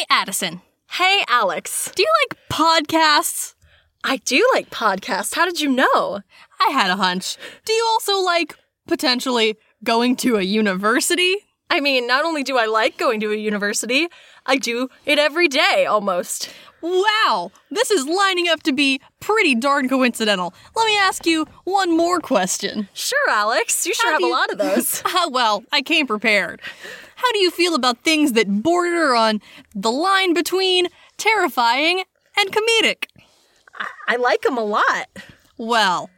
Hey, Addison. Hey, Alex. Do you like podcasts? I do like podcasts. How did you know? I had a hunch. Do you also like potentially going to a university? I mean, not only do I like going to a university, I do it every day almost. Wow, this is lining up to be pretty darn coincidental. Let me ask you one more question. Sure, Alex. You sure How have do a lot of those. Ah, well, I came prepared. How do you feel about things that border on the line between terrifying and comedic? I like them a lot. Well,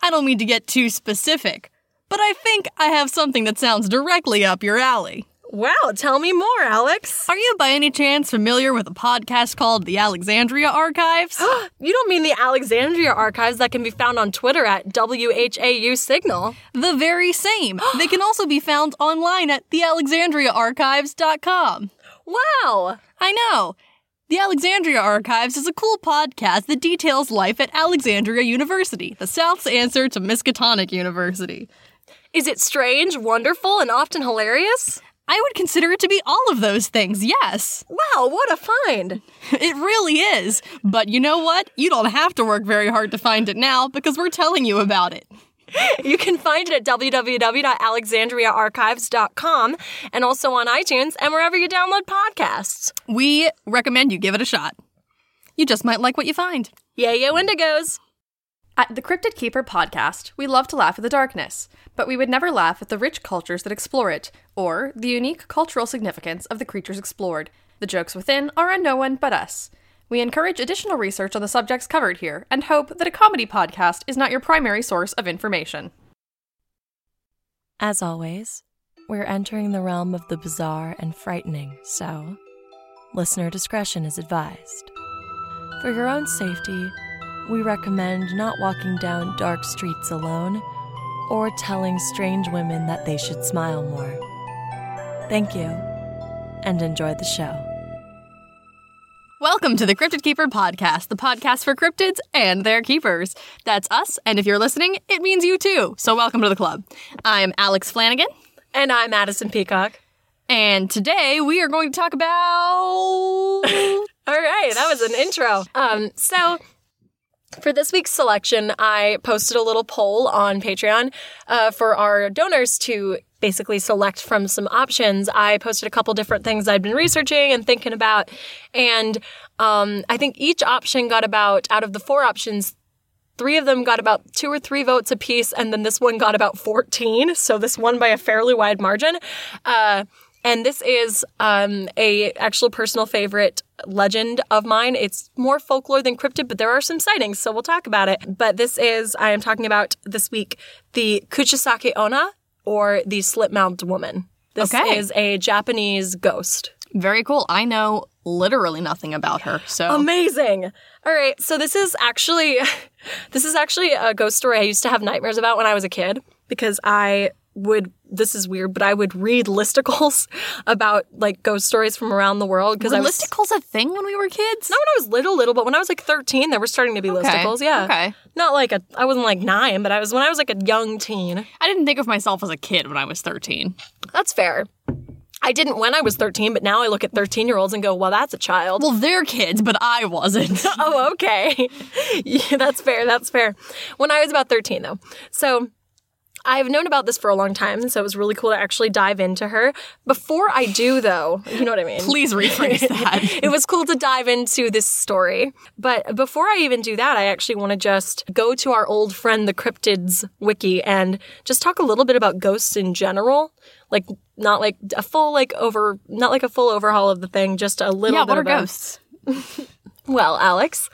I don't mean to get too specific, but I think I have something that sounds directly up your alley. Wow, tell me more, Alex. Are you by any chance familiar with a podcast called The Alexandria Archives? You don't mean the Alexandria archives that can be found on Twitter at WHAU Signal. the very same. they can also be found online at thealexandriaarchives.com. Wow. I know. The Alexandria Archives is a cool podcast that details life at Alexandria University, the South's answer to Miskatonic University. Is it strange, wonderful, and often hilarious? I would consider it to be all of those things, yes. Wow, what a find. It really is. But you know what? You don't have to work very hard to find it now because we're telling you about it. You can find it at www.alexandriaarchives.com and also on iTunes and wherever you download podcasts. We recommend you give it a shot. You just might like what you find. Yeah, yo, Indigos. At the Cryptid Keeper podcast, we love to laugh at the darkness, but we would never laugh at the rich cultures that explore it, or the unique cultural significance of the creatures explored. The jokes within are on no one but us. We encourage additional research on the subjects covered here and hope that a comedy podcast is not your primary source of information. As always, we're entering the realm of the bizarre and frightening, so listener discretion is advised. For your own safety, we recommend not walking down dark streets alone or telling strange women that they should smile more. Thank you, and enjoy the show. Welcome to the Cryptid Keeper podcast, the podcast for cryptids and their keepers. That's us, and if you're listening, it means you too. So welcome to the club. I'm Alex Flanagan, And I'm Addison Peacock. and today we are going to talk about. All right, that was an intro. Um, so for this week's selection, I posted a little poll on Patreon uh, for our donors to basically select from some options. I posted a couple different things I'd been researching and thinking about, and um, I think each option got about out of the four options. Three of them got about two or three votes apiece, and then this one got about 14. So this won by a fairly wide margin. Uh, and this is um, a actual personal favorite legend of mine. It's more folklore than cryptid, but there are some sightings, so we'll talk about it. But this is I am talking about this week the Kuchisake Onna or the slit-mouthed woman. This Okay. is a Japanese ghost. Very cool. I know literally nothing about her, so. Amazing. All right, so this is actually this is actually a ghost story I used to have nightmares about when I was a kid because I would this is weird, but I would read listicles about like ghost stories from around the world because I was listicles a thing when we were kids? not when I was little, little, but when I was like 13, there were starting to be listicles. Yeah. Okay. Not like a, I wasn't like nine, but I was when I was like a young teen. I didn't think of myself as a kid when I was 13. That's fair. I didn't when I was 13, but now I look at 13 year olds and go, well, that's a child. Well, they're kids, but I wasn't. oh, okay. yeah, that's fair. That's fair. When I was about 13, though. So I've known about this for a long time, so it was really cool to actually dive into her. Before I do, though, you know what I mean? Please rephrase that. it was cool to dive into this story. But before I even do that, I actually want to just go to our old friend, the Cryptids Wiki, and just talk a little bit about ghosts in general. Like, not like a full, like, over, not like a full overhaul of the thing, just a little yeah, bit what are of a- ghosts? well, Alex,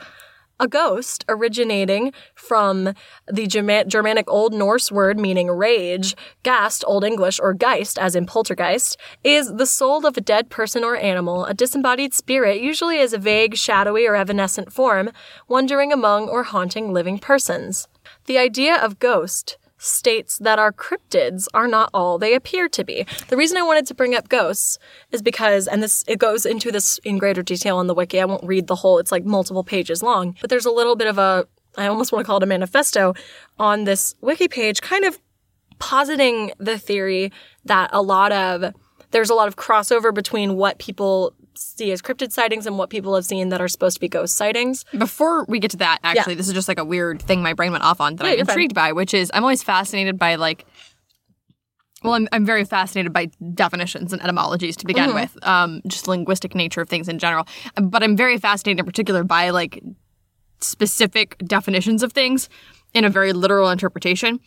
a ghost originating from the Germanic Old Norse word meaning rage, gast, Old English, or geist, as in poltergeist, is the soul of a dead person or animal, a disembodied spirit, usually as a vague, shadowy, or evanescent form, wandering among or haunting living persons. The idea of ghost states that our cryptids are not all they appear to be. The reason I wanted to bring up ghosts is because, and this, it goes into this in greater detail on the wiki. I won't read the whole, it's like multiple pages long, but there's a little bit of a, I almost want to call it a manifesto on this wiki page, kind of positing the theory that a lot of, there's a lot of crossover between what people see as cryptid sightings and what people have seen that are supposed to be ghost sightings. Before we get to that, actually, this is just like a weird thing my brain went off on that Yeah, I'm you're fine. intrigued by, which is I'm always fascinated by like. Well, I'm, I'm very fascinated by definitions and etymologies to begin Mm-hmm. with, um, just linguistic nature of things in general. But I'm very fascinated in particular by like specific definitions of things in a very literal interpretation.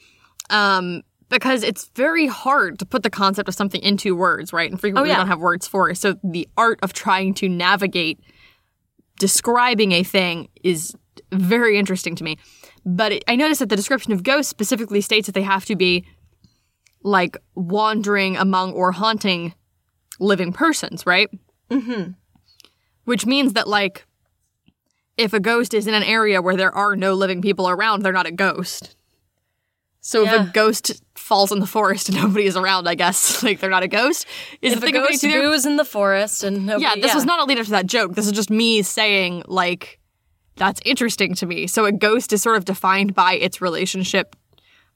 Um, because it's very hard to put the concept of something into words, right? And frequently Oh, yeah. we don't have words for it. So the art of trying to navigate describing a thing is very interesting to me. But it, I noticed that the description of ghosts specifically states that they have to be like wandering among or haunting living persons, right? Mm-hmm. Which means that like if a ghost is in an area where there are no living people around, they're not a ghost. So if a ghost falls in the forest and nobody is around, I guess like they're not a ghost. Is If the a thing of ghost boos in the forest and nobody, yeah, this was not a lead up to that joke. This is just me saying, like, that's interesting to me. So a ghost is sort of defined by its relationship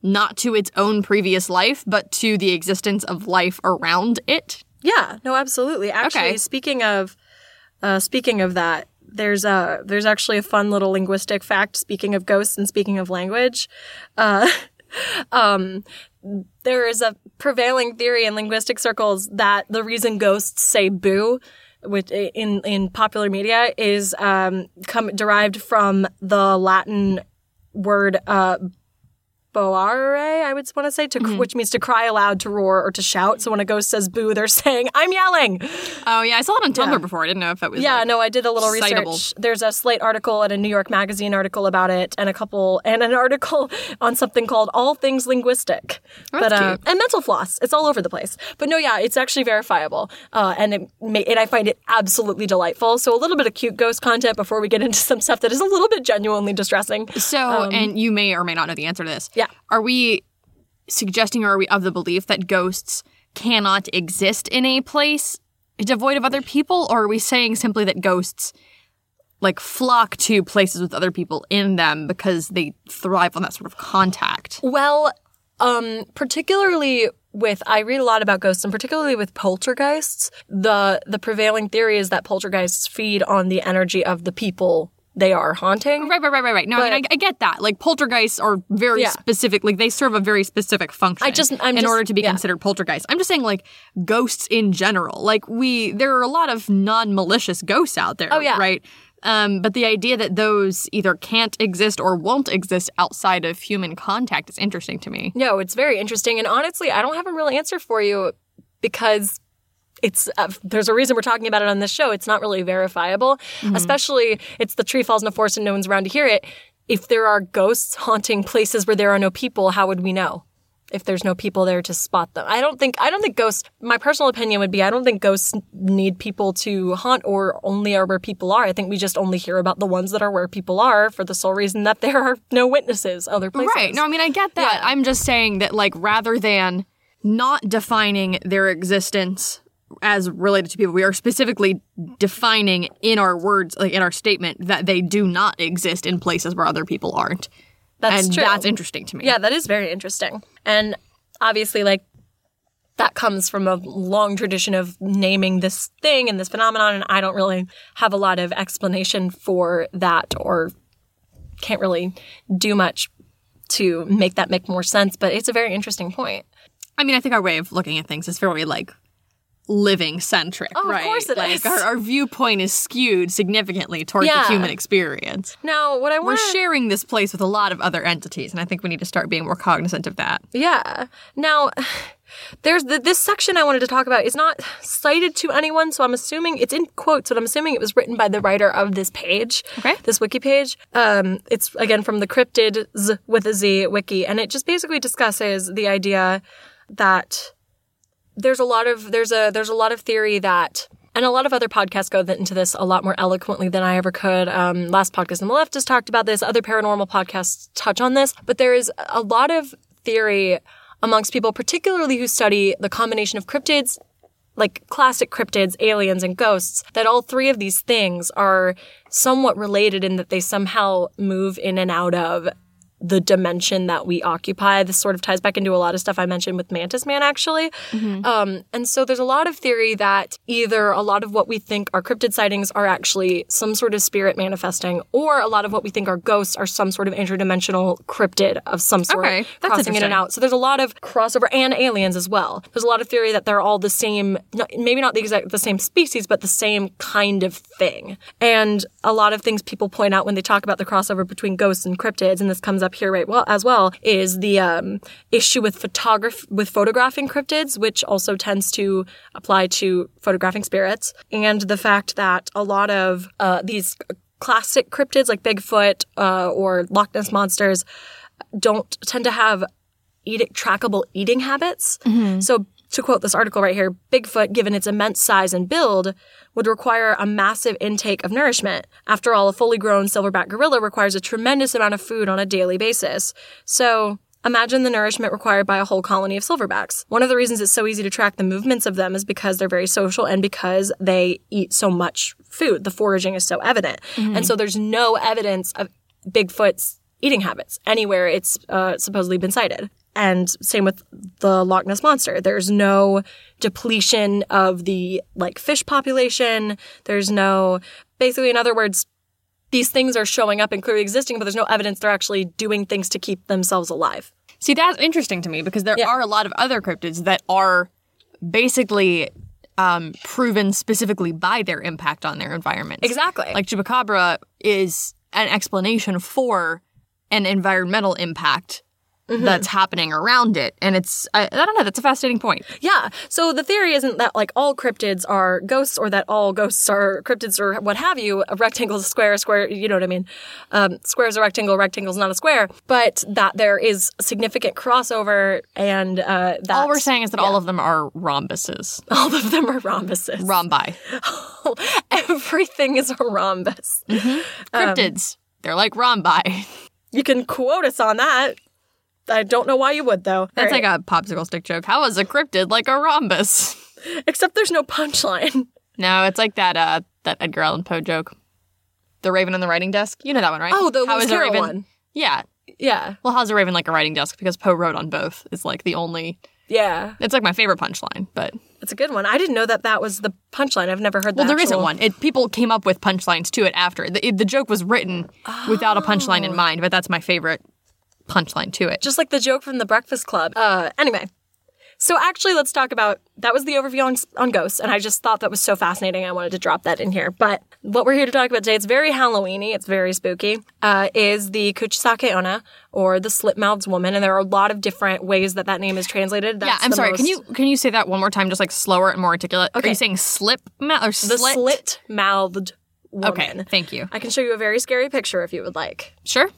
not to its own previous life, but to the existence of life around it. Yeah, no, absolutely. Actually, Okay. speaking of uh, speaking of that, there's a there's actually a fun little linguistic fact. Speaking of ghosts and speaking of language, uh, um, there is a prevailing theory in linguistic circles that the reason ghosts say "boo." Which in in popular media is um, come derived from the Latin word uh, boare, I would want to say, to, Mm-hmm. which means to cry aloud, to roar, or to shout. So when a ghost says boo, they're saying, I'm yelling. Oh yeah, I saw it on Tumblr before. I didn't know if it was Yeah, like- no, I did a little citable. research. There's a Slate article and a New York Magazine article about it, and a couple, and an article on something called All Things Linguistic. but uh, cute. and mental floss. It's all over the place. But no, yeah, it's actually verifiable, uh, and it and I find it absolutely delightful. So a little bit of cute ghost content before we get into some stuff that is a little bit genuinely distressing. So, and you may or may not know the answer to this. Um, Yeah. Are we suggesting or are we of the belief that ghosts cannot exist in a place devoid of other people? Or are we saying simply that ghosts like flock to places with other people in them because they thrive on that sort of contact? Well, um, particularly with I read a lot about ghosts, and particularly with poltergeists, the the prevailing theory is that poltergeists feed on the energy of the people they are haunting. Right, right, right, right, right. No, I mean, I, I get that. Like poltergeists are very Yeah. specific. Like they serve a very specific function. I just- I'm in just- order to be yeah. considered poltergeists. I'm just saying, like ghosts in general. Like we, there are a lot of non-malicious ghosts out there. Oh, yeah. right. Um, but the idea that those either can't exist or won't exist outside of human contact is interesting to me. No, it's very interesting, and honestly, I don't have a real answer for you because it's uh, there's a reason we're talking about it on this show. It's not really verifiable, especially it's the tree falls in a forest and no one's around to hear it. If there are ghosts haunting places where there are no people, how would we know? If there's no people there to spot them, I don't think I don't think ghosts. My personal opinion would be I don't think ghosts need people to haunt or only are where people are. I think we just only hear about the ones that are where people are for the sole reason that there are no witnesses other places. Right. No, I mean, I get that. Yeah. I'm just saying that, like, rather than not defining their existence as related to people, we are specifically defining in our words, like in our statement, that they do not exist in places where other people aren't. That's and true. that's interesting to me. Yeah, that is very interesting. And obviously, like, that comes from a long tradition of naming this thing and this phenomenon. And I don't really have a lot of explanation for that or can't really do much to make that make more sense. But it's a very interesting point. I mean, I think our way of looking at things is very, like, living centric, Oh, of right? course it like, is. Our, our viewpoint is skewed significantly toward Yeah. the human experience. Now, what I want we're sharing this place with a lot of other entities, and I think we need to start being more cognizant of that. Yeah. Now, there's the, this section I wanted to talk about is not cited to anyone, so I'm assuming it's in quotes, but I'm assuming it was written by the writer of this page, Okay. this wiki page. Um, it's again from the cryptid z with a z wiki, and it just basically discusses the idea that there's a lot of there's a there's a lot of theory that and a lot of other podcasts go into this a lot more eloquently than I ever could. Um, last podcast on the left has talked about this. Other paranormal podcasts touch on this, but there is a lot of theory amongst people, particularly who study the combination of cryptids, like classic cryptids, aliens, and ghosts, that all three of these things are somewhat related in that they somehow move in and out of the dimension that we occupy. This sort of ties back into a lot of stuff I mentioned with Mantis Man, actually. Um, and so there's a lot of theory that either a lot of what we think are cryptid sightings are actually some sort of spirit manifesting, or a lot of what we think are ghosts are some sort of interdimensional cryptid of some sort Okay, that's crossing in and out. So there's a lot of crossover and aliens as well. There's a lot of theory that they're all the same, maybe not the exact the same species, but the same kind of thing. And a lot of things people point out when they talk about the crossover between ghosts and cryptids, and this comes up here right well as well, is the um, issue with photograph with photographing cryptids, which also tends to apply to photographing spirits, and the fact that a lot of uh, these classic cryptids like Bigfoot uh, or Loch Ness monsters don't tend to have eating trackable eating habits. So to quote this article right here, Bigfoot, given its immense size and build, would require a massive intake of nourishment. After all, a fully grown silverback gorilla requires a tremendous amount of food on a daily basis. So imagine the nourishment required by a whole colony of silverbacks. One of the reasons it's so easy to track the movements of them is because they're very social and because they eat so much food. The foraging is so evident. And so there's no evidence of Bigfoot's eating habits anywhere it's uh, supposedly been cited. And same with the Loch Ness monster. There's no depletion of the like fish population. There's no basically, in other words, these things are showing up and clearly existing, but there's no evidence they're actually doing things to keep themselves alive. See, that's interesting to me because there Yeah. are a lot of other cryptids that are basically um, proven specifically by their impact on their environment. Exactly. Like Chupacabra is an explanation for an environmental impact Mm-hmm. that's happening around it. And it's, I, I don't know, that's a fascinating point. Yeah. So the theory isn't that like all cryptids are ghosts or that all ghosts are cryptids or what have you. A rectangle is a square, a square, you know what I mean? Um, square is a rectangle, a rectangle is not a square. But that there is significant crossover and uh, that All we're saying is that all of them are rhombuses. all of them are rhombuses. Rhombi. Everything is a rhombus. Cryptids. They're like rhombi. You can quote us on that. I don't know why you would though. That's right. like a popsicle stick joke. How is a cryptid like a rhombus? except there's no punchline. No, it's like that uh that Edgar Allan Poe joke. The Raven on the writing desk. You know that one, right? Oh, the How Lewis a raven? one. Yeah. Yeah. Well, how's a raven like a writing desk? Because Poe wrote on both. It's like the only. Yeah. It's like my favorite punchline, but It's a good one. I didn't know that that was the punchline. I've never heard that. well, there isn't one. It people came up with punchlines to it after the, it- the joke was written without a punchline Oh. in mind. But that's my favorite punchline to it. Just like the joke from the Breakfast Club. Uh, anyway. So actually, let's talk about that was the overview on, on ghosts, and I just thought that was so fascinating. I wanted to drop that in here. But what we're here to talk about today, it's very Halloweeny, it's very spooky, uh, is the Kuchisake Onna, or the slit-mouthed woman, and there are a lot of different ways that that name is translated. yeah, I'm sorry. Can you can you say that one more time, just like slower and more articulate? Are Okay. you saying slip ma- or the slit-mouthed woman. Okay, thank you. I can show you a very scary picture if you would like. Sure.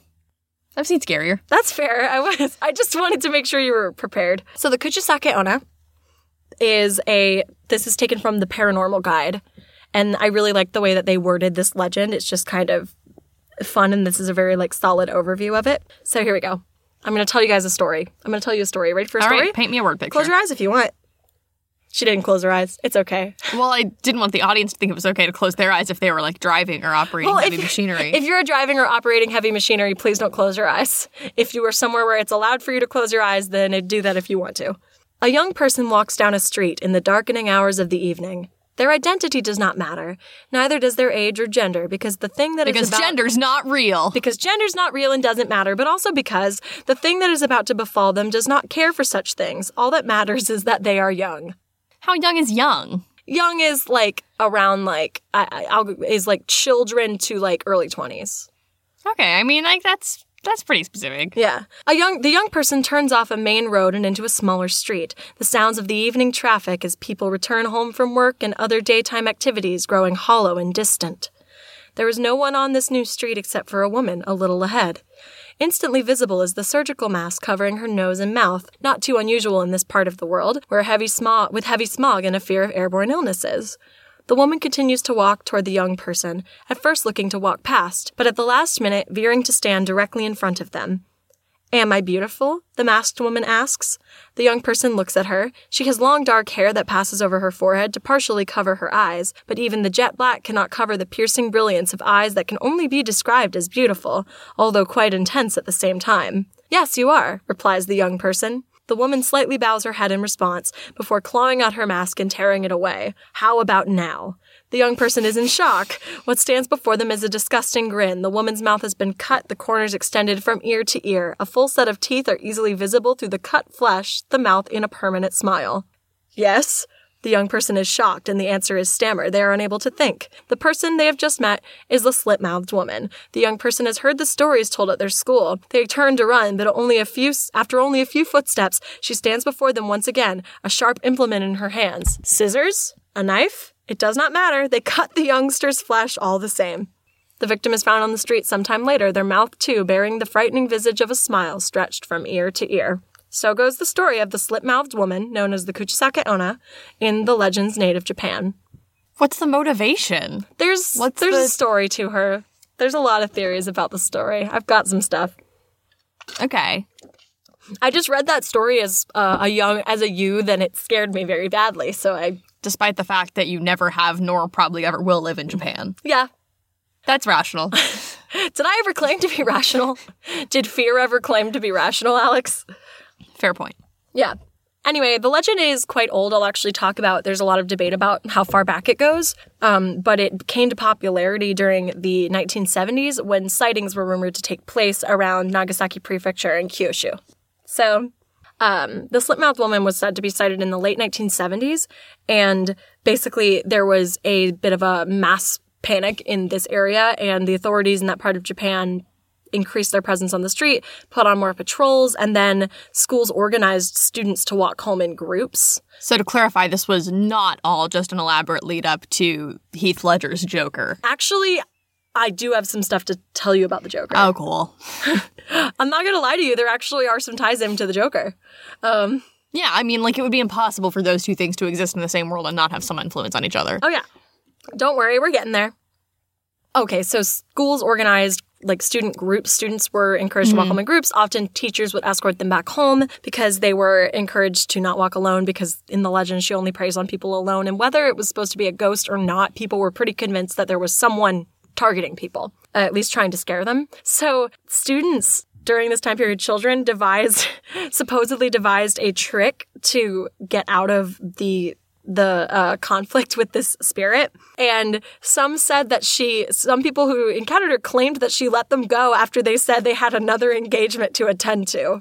I've seen scarier. That's fair. I was. I just wanted to make sure you were prepared. So the Kuchisake Onna is a. This is taken from the Paranormal Guide, and I really like the way that they worded this legend. It's just kind of fun, and this is a very like solid overview of it. So here we go. I'm going to tell you guys a story. I'm going to tell you a story. Ready for a All story? right, paint me a word picture. Close your eyes if you want. She didn't close her eyes. It's okay. Well, I didn't want the audience to think it was okay to close their eyes if they were like driving or operating Well, heavy machinery. If you're driving or operating heavy machinery, please don't close your eyes. If you are somewhere where it's allowed for you to close your eyes, then do that if you want to. A young person walks down a street in the darkening hours of the evening. Their identity does not matter, neither does their age or gender, because the thing that is because about gender's not real. because gender's not real and doesn't matter, but also because the thing that is about to befall them does not care for such things. All that matters is that they are young. How young is young? Young is like around like I, I, I'll, is like children to like early twenties. Okay, I mean like that's that's pretty specific. Yeah. A young the young person turns off a main road and into a smaller street. The sounds of the evening traffic as people return home from work and other daytime activities growing hollow and distant. There is no one on this new street except for a woman a little ahead. Instantly visible is the surgical mask covering her nose and mouth, not too unusual in this part of the world, where heavy smog with heavy smog and a fear of airborne illnesses. The woman continues to walk toward the young person, at first looking to walk past, but at the last minute veering to stand directly in front of them. Am I beautiful? The masked woman asks. The young person looks at her. She has long dark hair that passes over her forehead to partially cover her eyes, but even the jet black cannot cover the piercing brilliance of eyes that can only be described as beautiful, although quite intense at the same time. Yes, you are, replies the young person. The woman slightly bows her head in response before clawing out her mask and tearing it away. How about now? The young person is in shock. What stands before them is a disgusting grin. The woman's mouth has been cut, the corners extended from ear to ear. A full set of teeth are easily visible through the cut flesh, the mouth in a permanent smile. Yes? The young person is shocked, and the answer is stammer. They are unable to think. The person they have just met is the slit mouthed woman. The young person has heard the stories told at their school. They turn to run, but only a few, after only a few footsteps, she stands before them once again, a sharp implement in her hands. Scissors? A knife? It does not matter. They cut the youngster's flesh all the same. The victim is found on the street sometime later, their mouth too bearing the frightening visage of a smile stretched from ear to ear. So goes the story of the slit mouthed woman known as the Kuchisake Onna in the legends native Japan. What's the motivation? There's What's there's the- a story to her. There's a lot of theories about the story. I've got some stuff. Okay. I just read that story as uh, a young as a youth, and it scared me very badly. So I Despite the fact that you never have nor probably ever will live in Japan. yeah. That's rational. Did I ever claim to be rational? Did fear ever claim to be rational, Alex? Fair point. Yeah. Anyway, the legend is quite old. I'll actually talk about. There's a lot of debate about how far back it goes, um, but it came to popularity during the 1970s when sightings were rumored to take place around Nagasaki Prefecture and Kyushu. So, um, the slit-mouthed woman was said to be sighted in the late 1970s, and basically there was a bit of a mass panic in this area, and the authorities in that part of Japan increased their presence on the street, put on more patrols, and then schools organized students to walk home in groups. So to clarify, this was not all just an elaborate lead up to Heath Ledger's Joker. Actually, I do have some stuff to tell you about the Joker. Oh, cool. I'm not gonna lie to you, there actually are some ties into the Joker. Um, Yeah, I mean, like it would be impossible for those two things to exist in the same world and not have some influence on each other. oh yeah. Don't worry, we're getting there. Okay, so schools organized like student groups. Students were encouraged to walk home in groups. Often teachers would escort them back home because they were encouraged to not walk alone because in the legend she only preys on people alone. And whether it was supposed to be a ghost or not, people were pretty convinced that there was someone targeting people, uh, at least trying to scare them. So students during this time period, children devised, supposedly devised a trick to get out of the the uh, conflict with this spirit. And some said that she, some people who encountered her claimed that she let them go after they said they had another engagement to attend to.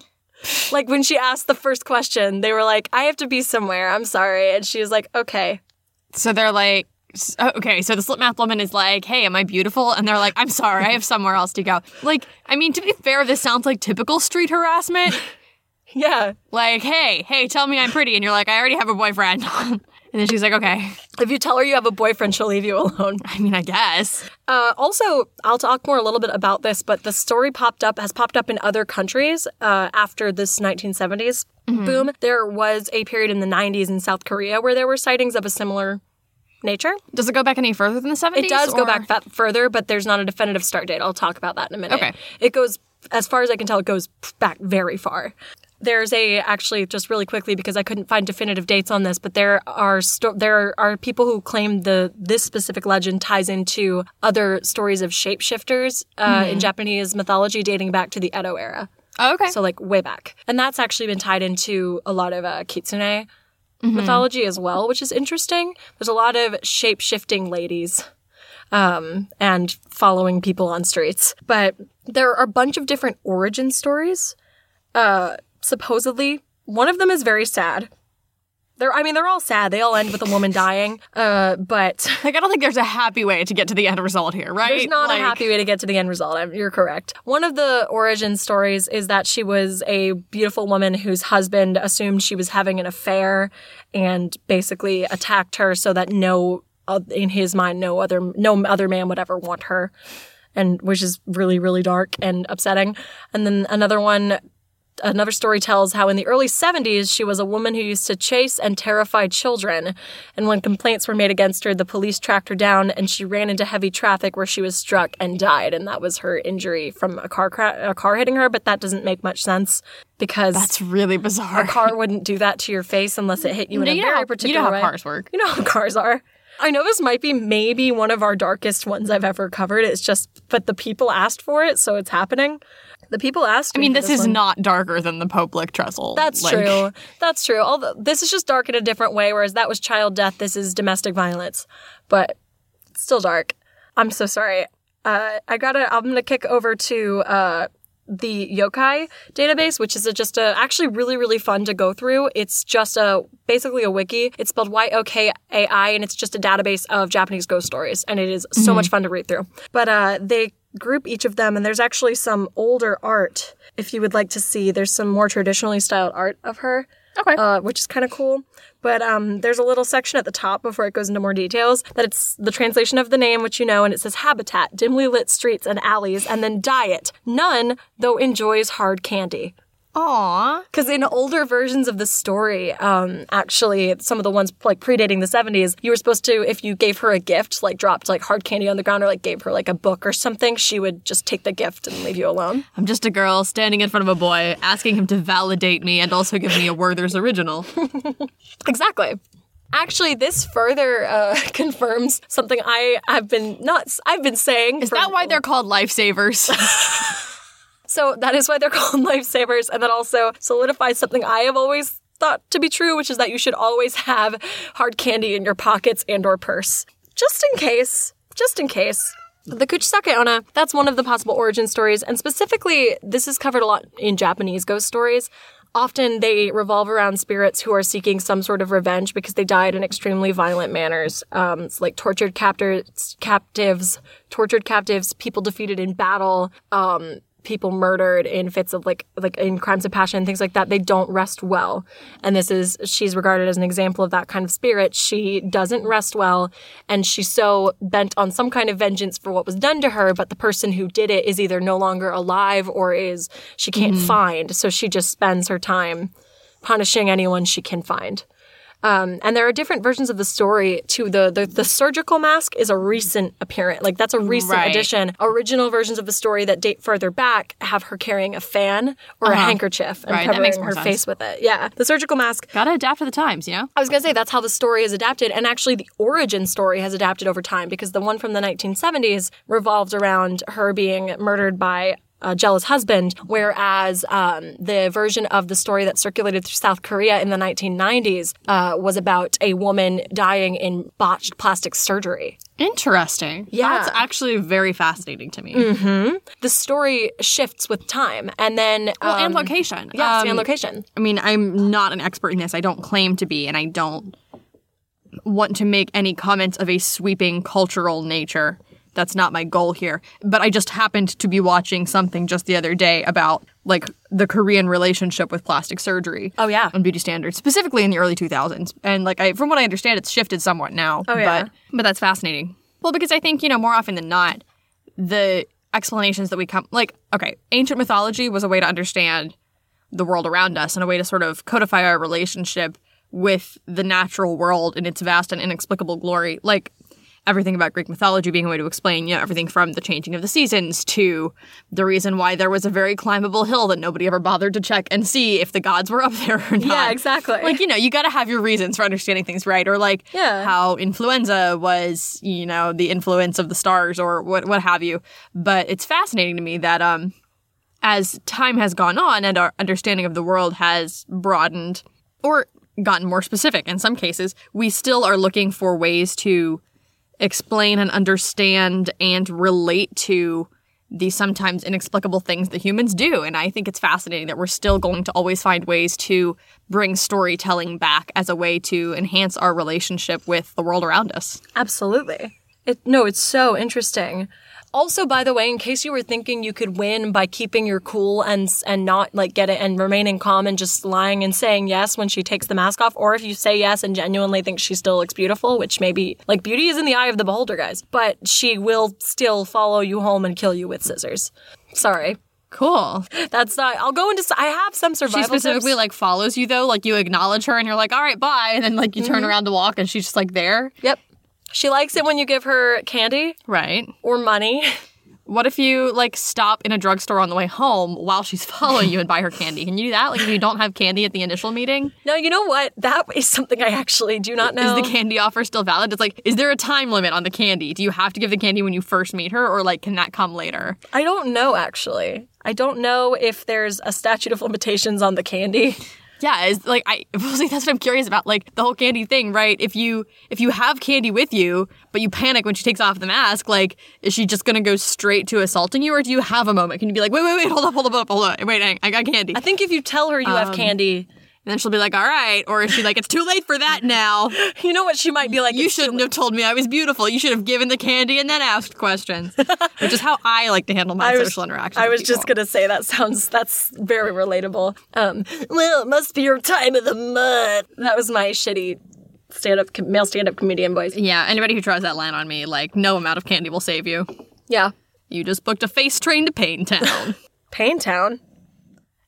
Like when she asked the first question, they were like, I have to be somewhere. I'm sorry. And she was like, okay. So they're like, okay, so the slip math woman is like, hey, am I beautiful? And they're like, I'm sorry, I have somewhere else to go. Like, I mean, to be fair, this sounds like typical street harassment. Yeah. like, hey, hey, tell me I'm pretty. And you're like, I already have a boyfriend. and then she's like, okay. If you tell her you have a boyfriend, she'll leave you alone. I mean, I guess. Uh, also, I'll talk more a little bit about this, but the story popped up has popped up in other countries uh, after this 1970s boom. There was a period in the 90s in South Korea where there were sightings of a similar nature. Does it go back any further than the 70s? It does go back further, but there's not a definitive start date. I'll talk about that in a minute. Okay. It goes, as far as I can tell, it goes back very far. There's a actually just really quickly because I couldn't find definitive dates on this, but there are sto- there are people who claim the this specific legend ties into other stories of shapeshifters uh, in Japanese mythology dating back to the Edo era. Oh, okay. So like way back. And that's actually been tied into a lot of uh, kitsune mythology as well, which is interesting. There's a lot of shape shifting ladies um, and following people on streets. But there are a bunch of different origin stories. Uh, supposedly, one of them is very sad. They're, I mean, they're all sad. They all end with a woman dying. Uh, but like, I don't think there's a happy way to get to the end result here, right? there's not Like- a happy way to get to the end result. I'm, you're correct. One of the origin stories is that she was a beautiful woman whose husband assumed she was having an affair and basically attacked her so that no, uh, in his mind, no other no other man would ever want her, and which is really really dark and upsetting. And then another one Another story tells how in the early 70s, she was a woman who used to chase and terrify children. And when complaints were made against her, the police tracked her down and she ran into heavy traffic where she was struck and died. And that was her injury from a car, cra- a car hitting her. But that doesn't make much sense because That's really bizarre. a car wouldn't do that to your face unless it hit you in No, a you know very how- you know particular how way. cars work. You know how cars are. I know this might be maybe one of our darkest ones I've ever covered. It's just, but the people asked for it, so it's happening. The people asked. I mean, me for this is one. not darker than the Pope Lick Trestle. That's Like, true. That's true. Although this is just dark in a different way, whereas that was child death. This is domestic violence, but still dark. I'm so sorry. Uh, I gotta. I'm gonna kick over to uh, the yokai database, which is a, just a actually really really fun to go through. It's just a basically a wiki. It's spelled Y O K A I, and it's just a database of Japanese ghost stories, and it is so much fun to read through. But uh, they group each of them, and there's actually some older art if you would like to see. There's some more traditionally styled art of her. Okay. Uh, which is kind of cool. But um, there's a little section at the top before it goes into more details that it's the translation of the name, which you know, and it says habitat, dimly lit streets and alleys, and then diet. None, though enjoys hard candy. Aw. Because in older versions of the story, um, actually, some of the ones like predating the 70s, you were supposed to, if you gave her a gift, like dropped like hard candy on the ground or like gave her like a book or something, she would just take the gift and leave you alone. I'm just a girl standing in front of a boy, asking him to validate me and also give me a Werther's original. Exactly. Actually, this further uh, confirms something I have been not I've been saying. Is that why they're called lifesavers? So that is why they're called lifesavers, and that also solidifies something I have always thought to be true, which is that you should always have hard candy in your pockets and or purse, just in case. Just in case. The Kuchisake Onna, that's one of the possible origin stories, and specifically, this is covered a lot in Japanese ghost stories. Often they revolve around spirits who are seeking some sort of revenge because they died in extremely violent manners. Um, it's like tortured captors, captives, tortured captives, people defeated in battle, um, people murdered in fits of like like in crimes of passion things like that they don't rest well. And this is she's regarded as an example of that kind of spirit. She doesn't rest well and she's so bent on some kind of vengeance for what was done to her but the person who did it is either no longer alive or is she can't mm-hmm. find. So she just spends her time punishing anyone she can find um, and there are different versions of the story too. The, the the surgical mask is a recent appearance, like that's a recent Right. addition. Original versions of the story that date further back have her carrying a fan or a handkerchief and Right, covering her sense. face with it. Yeah, the surgical mask. Gotta adapt to the times, you know? I was gonna say that's how the story is adapted, and actually the origin story has adapted over time because the one from the 1970s revolved around her being murdered by a jealous husband, whereas um, the version of the story that circulated through South Korea in the 1990s uh, was about a woman dying in botched plastic surgery. Interesting. Yeah. That's actually very fascinating to me. The story shifts with time, and then Well, and um, location. yes, Um, and location. I mean, I'm not an expert in this. I don't claim to be, and I don't want to make any comments of a sweeping cultural nature. That's not my goal here. But I just happened to be watching something just the other day about like the Korean relationship with plastic surgery. Oh, yeah. And beauty standards, specifically in the early 2000s. And like I from what I understand it's shifted somewhat now. Oh, yeah. But but that's fascinating. Well, because I think, you know, more often than not, the explanations that we come like okay, ancient mythology was a way to understand the world around us and a way to sort of codify our relationship with the natural world in its vast and inexplicable glory. Like everything about Greek mythology being a way to explain, you know, everything from the changing of the seasons to the reason why there was a very climbable hill that nobody ever bothered to check and see if the gods were up there or not. Yeah, exactly. Like, you know, you got to have your reasons for understanding things, right? Or like Yeah. how influenza was, you know, the influence of the stars or what what have you. But it's fascinating to me that um as time has gone on and our understanding of the world has broadened or gotten more specific in some cases, we still are looking for ways to explain and understand and relate to the sometimes inexplicable things that humans do. And I think it's fascinating that we're still going to always find ways to bring storytelling back as a way to enhance our relationship with the world around us. Absolutely. It, no, it's so interesting. Also, by the way, in case you were thinking you could win by keeping your cool and and not like get it and remaining calm and just lying and saying yes when she takes the mask off, or if you say yes and genuinely think she still looks beautiful, which maybe like beauty is in the eye of the beholder, guys, but she will still follow you home and kill you with scissors. Sorry. Cool. That's not. I'll go into. I have some survival. She specifically tips. like follows you though. Like you acknowledge her and you're like, all right, bye. And then like you turn mm-hmm. around to walk and she's just like there. Yep. She likes it when you give her candy Right. or money. What if you like stop in a drugstore on the way home while she's following you and buy her candy? Can you do that? Like if you don't have candy at the initial meeting, No, you know what? That is something I actually do not know. is the candy offer still valid? It's like, is there a time limit on the candy? Do you have to give the candy when you first meet her, or like can that come later? I don't know actually. I don't know if there's a statute of limitations on the candy. Yeah, is like I like, that's what I'm curious about. Like the whole candy thing, right? If you if you have candy with you, but you panic when she takes off the mask, like is she just gonna go straight to assaulting you, or do you have a moment? Can you be like, wait, wait, wait, hold up, hold up, hold up, wait, I, I got candy, I think if you tell her you have um, candy, and then she'll be like, all right, or is she like, it's too late for that now? you know what she might be like. You shouldn't have told me I was beautiful. You should have given the candy and then asked questions, which is how I like to handle my was, social interactions. I was just gonna say that sounds that's very relatable. Um, well, it must be your time of the month. That was my shitty stand-up male stand-up comedian voice. Yeah, anybody who tries that line on me, like no amount of candy will save you. Yeah, You just booked a face train to Pain Town. Pain Town.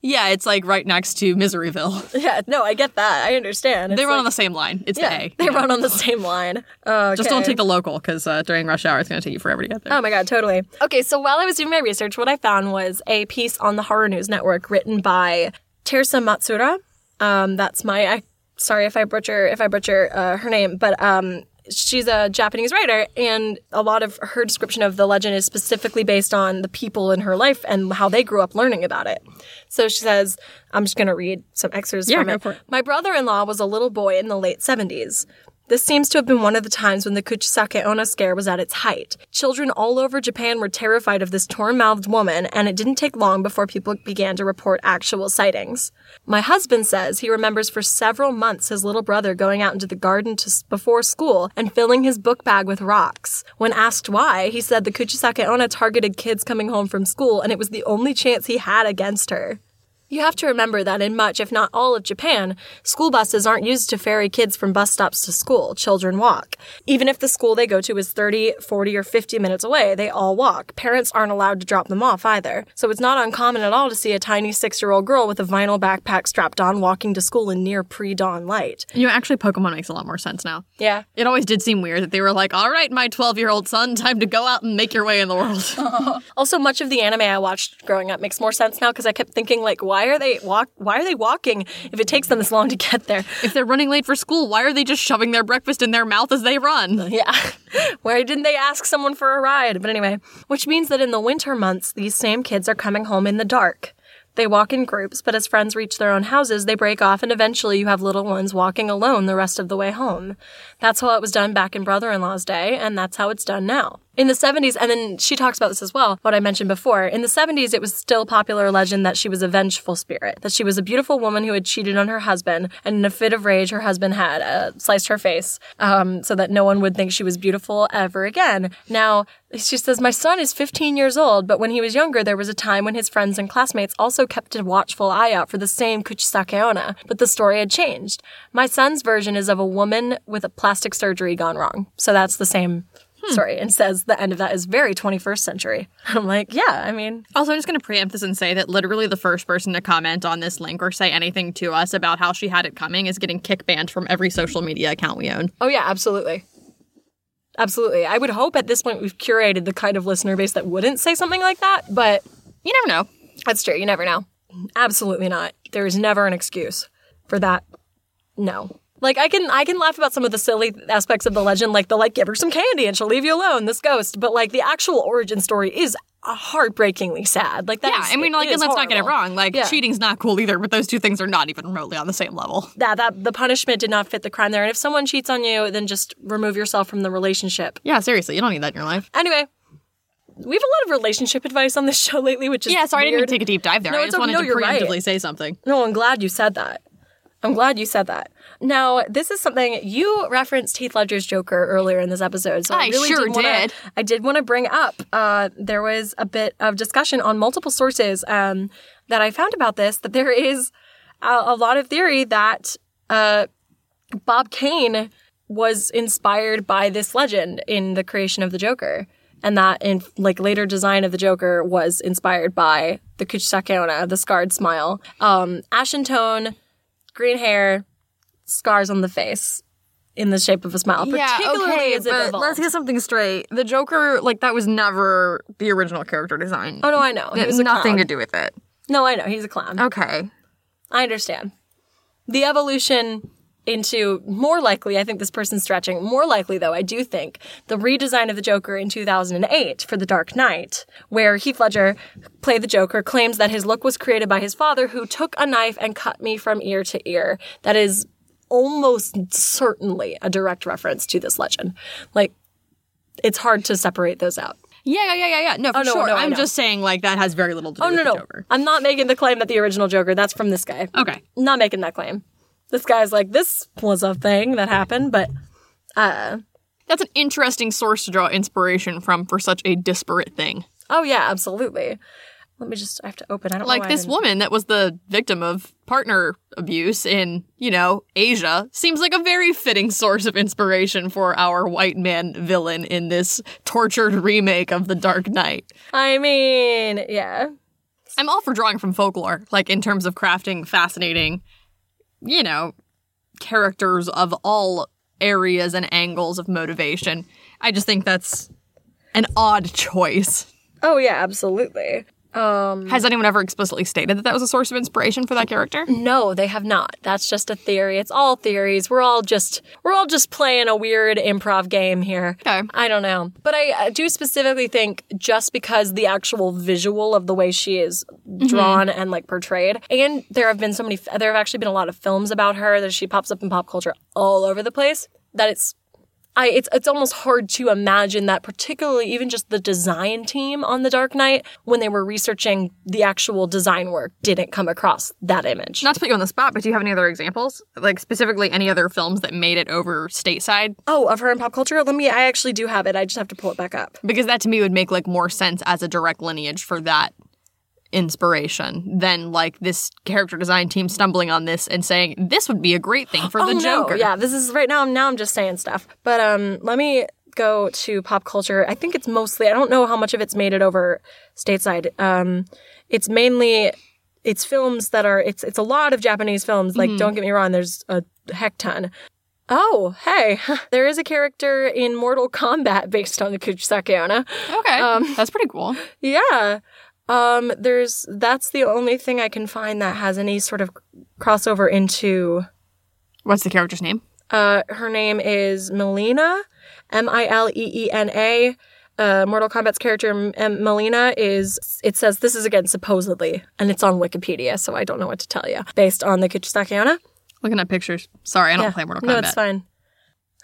Yeah, it's like right next to Miseryville. Yeah, no, I get that. I understand. They run like- on the same line. It's yeah, the A. they know. run on the same line. Uh, Just don't take the local because uh, during rush hour it's going to take you forever to get there. Oh my god, totally. Okay, so while I was doing my research, what I found was a piece on the Horror News Network written by Tersa Matsura. Um, that's my. I, sorry if I butcher if I butcher uh, her name, but um, she's a Japanese writer, and a lot of her description of the legend is specifically based on the people in her life and how they grew up learning about it. So she says, I'm just going to read some excerpts Yeah, from it. it. My brother-in-law was a little boy in the late 70s. This seems to have been one of the times when the Kuchisake Onna scare was at its height. Children all over Japan were terrified of this torn-mouthed woman, and it didn't take long before people began to report actual sightings. My husband says he remembers for several months his little brother going out into the garden to, before school and filling his book bag with rocks. When asked why, he said the Kuchisake Onna targeted kids coming home from school, and it was the only chance he had against her. You have to remember that in much, if not all of Japan, school buses aren't used to ferry kids from bus stops to school. Children walk. Even if the school they go to is 30, 40, or 50 minutes away, they all walk. Parents aren't allowed to drop them off either. So it's not uncommon at all to see a tiny six year old girl with a vinyl backpack strapped on walking to school in near pre dawn light. You know, actually, Pokemon makes a lot more sense now. Yeah. It always did seem weird that they were like, all right, my 12 year old son, time to go out and make your way in the world. Also, much of the anime I watched growing up makes more sense now because I kept thinking, like, why are they walk? Why are they walking if it takes them this long to get there? if they're running late for school, why are they just shoving their breakfast in their mouth as they run? Yeah. Why didn't they ask someone for a ride? But anyway, which means that in the winter months, these same kids are coming home in the dark. They walk in groups, but as friends reach their own houses, they break off, and eventually you have little ones walking alone the rest of the way home. That's how it was done back in brother in law's day, and that's how it's done now. In the 70s, and then she talks about this as well, what I mentioned before. In the 70s, it was still popular legend that she was a vengeful spirit, that she was a beautiful woman who had cheated on her husband, and in a fit of rage, her husband had uh, sliced her face um, so that no one would think she was beautiful ever again. Now, she says, My son is 15 years old, but when he was younger, there was a time when his friends and classmates also kept a watchful eye out for the same Kuchisake Onna, but the story had changed. My son's version is of a woman with a plastic surgery gone wrong. So that's the same Hmm. story, and says the end of that is very 21st century. I'm like, yeah, I mean, Also, I'm just going to preempt this and say that literally the first person to comment on this link or say anything to us about how she had it coming is getting kick banned from every social media account we own. oh yeah, absolutely. Absolutely. I would hope at this point we've curated the kind of listener base that wouldn't say something like that, but You never know. That's true. You never know. Absolutely not. There is never an excuse for that. No. Like I can I can laugh about some of the silly aspects of the legend, like the like give her some candy and she'll leave you alone, this ghost. But like the actual origin story is heartbreakingly sad. Like that. Yeah, is- I mean, like, and let's not get it wrong. Like, Yeah. cheating's not cool either, but those two things are not even remotely on the same level. Yeah, that the punishment did not fit the crime there. And if someone cheats on you, then just remove yourself from the relationship. Yeah, seriously, you don't need that in your life. Anyway. We have a lot of relationship advice on this show lately, which is Yeah, sorry, I didn't weird. mean to take a deep dive there. No, I just okay. wanted No, to you're right. preemptively say something. No, I'm glad you said that. I'm glad you said that. Now, this is something you referenced Heath Ledger's Joker earlier in this episode. So I, I really sure did. Wanna, did. I did want to bring up. Uh, there was a bit of discussion on multiple sources um, that I found about this. That there is a, a lot of theory that uh, Bob Kane was inspired by this legend in the creation of the Joker. and that in like later design of the Joker was inspired by the Kuchisake Onna, the scarred smile. Um, ashen tone, green hair, scars on the face in the shape of a smile. particularly as it but evolved. let's get something straight. The Joker, like that was never the original character design. Oh no, I know. It was has nothing clown. to do with it. No, I know. He's a clown. Okay. I understand. The evolution into more likely, I think this person's stretching. More likely, though, I do think the redesign of the Joker in 2008 for The Dark Knight, where Heath Ledger played the Joker, claims that his look was created by his father, who took a knife and cut me from ear to ear. That is almost certainly a direct reference to this legend. Like, it's hard to separate those out. Yeah, yeah, yeah, yeah, yeah. No, for Oh, no, sure. no, I'm just saying, like, that has very little to do Oh, with no, the no. Joker. I'm not making the claim that the original Joker, that's from this guy. Okay. not making that claim. This guy's like, this was a thing that happened, but uh That's an interesting source to draw inspiration from for such a disparate thing. oh yeah, absolutely. Let me just I have to open. I don't know Like this woman that was the victim of partner abuse in, you know, Asia seems like a very fitting source of inspiration for our white man villain in this tortured remake of The Dark Knight. I mean, yeah. I'm all for drawing from folklore, like in terms of crafting fascinating, you know, characters of all areas and angles of motivation. I just think that's an odd choice. Oh yeah, absolutely. Um Has anyone ever explicitly stated that that was a source of inspiration for that character? no, they have not. That's just a theory. It's all theories. We're all just we're all just playing a weird improv game here. Okay. I don't know. But I, I do specifically think just because the actual visual of the way she is drawn and like portrayed, and there have been so many, there have actually been a lot of films about her that she pops up in pop culture all over the place, that it's. I, it's it's almost hard to imagine that particularly even just the design team on The Dark Knight when they were researching the actual design work didn't come across that image. Not to put you on the spot, but do you have any other examples? Like specifically any other films that made it over stateside? oh, of her in pop culture? Let me I actually do have it. I just have to pull it back up. Because that to me would make like more sense as a direct lineage for that inspiration than like this character design team stumbling on this and saying this would be a great thing for the oh, Joker. Yeah, this is right now. Now I'm just saying stuff. But um, let me go to pop culture. I think it's mostly. I don't know how much of it's made it over stateside. Um, it's mainly. It's films that are. It's it's a lot of Japanese films. Like, don't get me wrong. There's a heck ton. Oh, hey, there is a character in Mortal Kombat based on the Kuchisake Onna. Okay. um, That's pretty cool. Yeah. Um, there's that's the only thing I can find that has any sort of crossover into What's the character's name? Uh, her name is Mileena, M I L E E N A. Uh, Mortal Kombat's character M- M- Mileena is. It says this is again supposedly, and it's on Wikipedia, so I don't know what to tell you. Based on the Kuchisake Onna. Looking at pictures. Sorry, I don't Yeah. play Mortal Kombat. No, it's fine.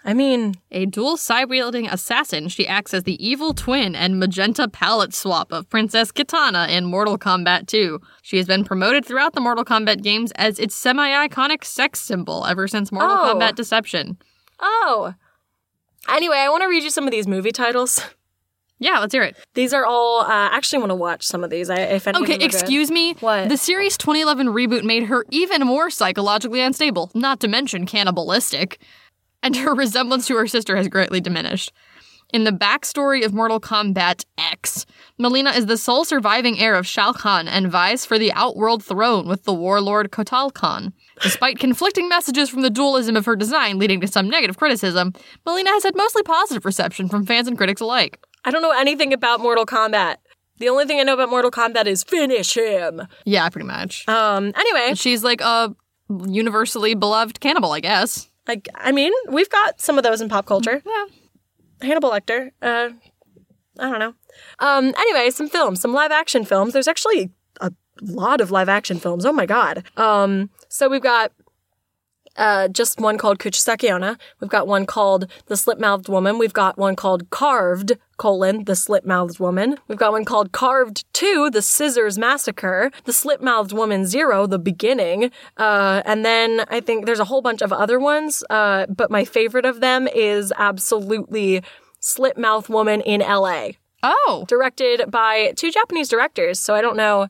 I mean, A dual side wielding assassin, she acts as the evil twin and magenta palette swap of Princess Kitana in Mortal Kombat 2. She has been promoted throughout the Mortal Kombat games as its semi iconic sex symbol ever since Mortal Oh. Kombat Deception. oh. Anyway, I want to read you some of these movie titles. Yeah, let's hear it. These are all. Uh, I actually want to watch some of these. I, if any Okay, are good. excuse me. What? The series 2011 reboot made her even more psychologically unstable, not to mention cannibalistic, and her resemblance to her sister has greatly diminished. In the backstory of Mortal Kombat X, Mileena is the sole surviving heir of Shao Kahn and vies for the Outworld throne with the warlord Kotal Kahn. Despite conflicting messages from the dualism of her design leading to some negative criticism, Mileena has had mostly positive reception from fans and critics alike. I don't know anything about Mortal Kombat. The only thing I know about Mortal Kombat is finish him. Yeah, pretty much. Um. Anyway, She's like a universally beloved cannibal, I guess. Like I mean, we've got some of those in pop culture. Yeah. Hannibal Lecter. Uh, I don't know. Um. Anyway, some films, some live action films. There's actually a lot of live action films. Oh my god. Um. So we've got. Uh, just one called Kuchisake Onna. We've got one called The Slit-Mouthed Woman. We've got one called Carved, colon, The Slit-Mouthed Woman. We've got one called Carved 2, The Scissors Massacre. The Slit-Mouthed Woman 0, The Beginning. Uh, and then I think there's a whole bunch of other ones. Uh, but my favorite of them is absolutely Slit-Mouthed Woman in LA Oh, directed by two Japanese directors. So I don't know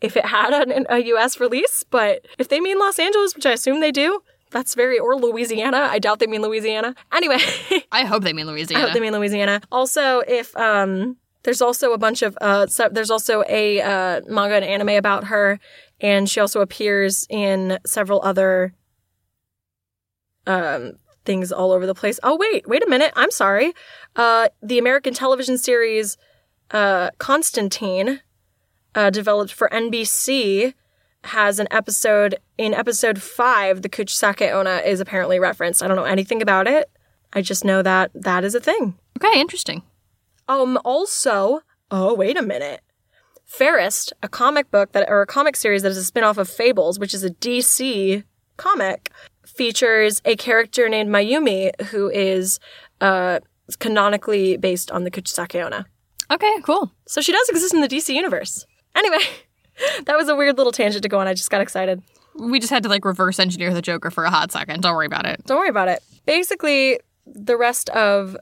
if it had an, a US release, but if they mean Los Angeles, which I assume they do, That's very or Louisiana. I doubt they mean Louisiana. Anyway, I hope they mean Louisiana. I hope they mean Louisiana. Also, if um, there's also a bunch of uh, so, there's also a uh, manga and anime about her, and she also appears in several other um things all over the place. Oh wait, wait a minute. I'm sorry. Uh, the American television series uh, Constantine, uh, developed for NBC, has an episode in episode five. The Kuchisake Onna is apparently referenced. I don't know anything about it. I just know that that is a thing. okay, interesting. Um. Also, oh wait a minute. Fairest, a comic book that or a comic series that is a spin-off of Fables, which is a DC comic, features a character named Mayumi who is uh canonically based on the Kuchisake Onna. Okay, cool. So she does exist in the DC universe. Anyway, that was a weird little tangent to go on. I just got excited. We just had to like reverse engineer the Joker for a hot second. Don't worry about it. Don't worry about it. Basically, the rest of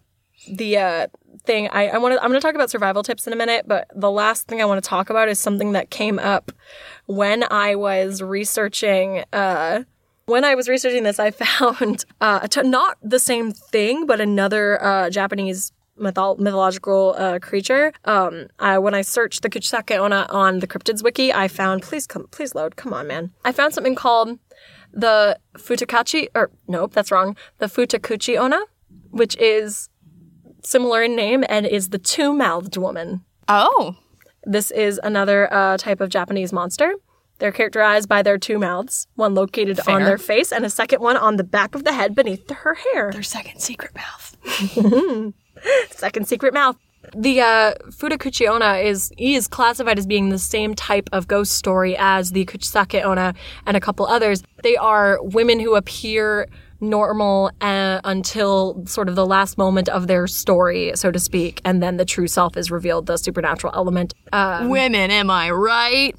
the uh, thing I, I want to I'm going to talk about survival tips in a minute, but the last thing I want to talk about is something that came up when I was researching. Uh, when I was researching this, I found uh, t- not the same thing, but another uh, Japanese mythol- mythological uh, creature. Um, I, when I searched the Kuchisake Onna on the Cryptids wiki, I found please come, please load. Come on, man. I found something called the Futakachi, or nope, that's wrong. The Futakuchi Onna, which is similar in name and is the two-mouthed woman. Oh, This is another uh, type of Japanese monster. They're characterized by their two mouths, one located on their face and a second one on the back of the head beneath her hair. their second secret mouth. Second secret mouth. The uh, is is classified as being the same type of ghost story as the Kuchisake Onna and a couple others. They are women who appear normal uh, until sort of the last moment of their story, so to speak, and then the true self is revealed, the supernatural element. Uh, Women, am I right?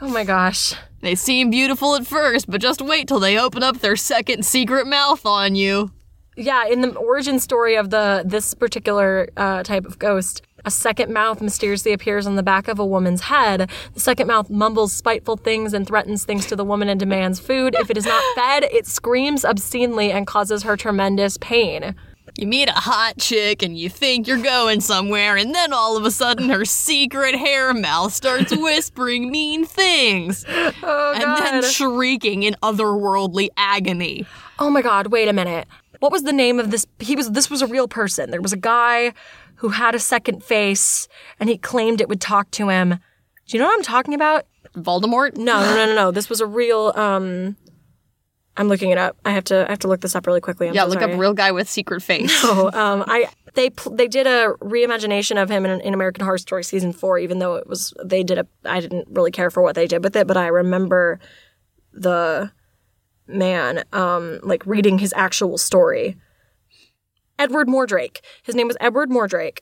oh my gosh. They seem beautiful at first, but just wait till they open up their second secret mouth on you. Yeah, in the origin story of the this particular uh, type of ghost, a second mouth mysteriously appears on the back of a woman's head. The second mouth mumbles spiteful things and threatens things to the woman and demands food. If it is not fed, it screams obscenely and causes her tremendous pain. You meet a hot chick and you think you're going somewhere, and then all of a sudden her secret hair mouth starts whispering mean things Oh and then shrieking in otherworldly agony. Oh my god, wait a minute. What was the name of this? He was this was a real person. There was a guy who had a second face and he claimed it would talk to him. Do you know what I'm talking about? Voldemort? No, no, no, no, no. This was a real um I'm looking it up. I have to I have to look this up really quickly. I'm Yeah, so look sorry. up real guy with secret face. Oh, um, I they pl- they did a reimagination of him in, in American Horror Story season four. Even though it was they did a, I didn't really care for what they did with it, but I remember the man um like reading his actual story. Edward Mordrake. His name was Edward Mordrake.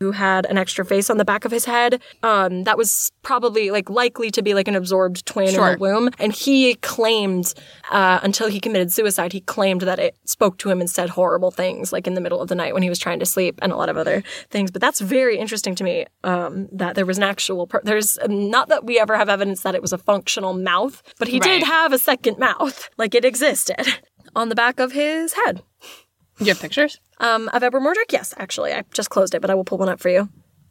Who had an extra face on the back of his head? Um, that was probably like likely to be like an absorbed twin in Sure. the womb. And he claimed, uh, until he committed suicide, he claimed that it spoke to him and said horrible things, like in the middle of the night when he was trying to sleep, and a lot of other things. But that's very interesting to me um, that there was an actual. Per- there's not that we ever have evidence that it was a functional mouth, but he did have a second mouth, like it existed, on the back of his head. you have pictures? Um, of Edward Mordrick? Yes, actually. I just closed it, but I will pull one up for you.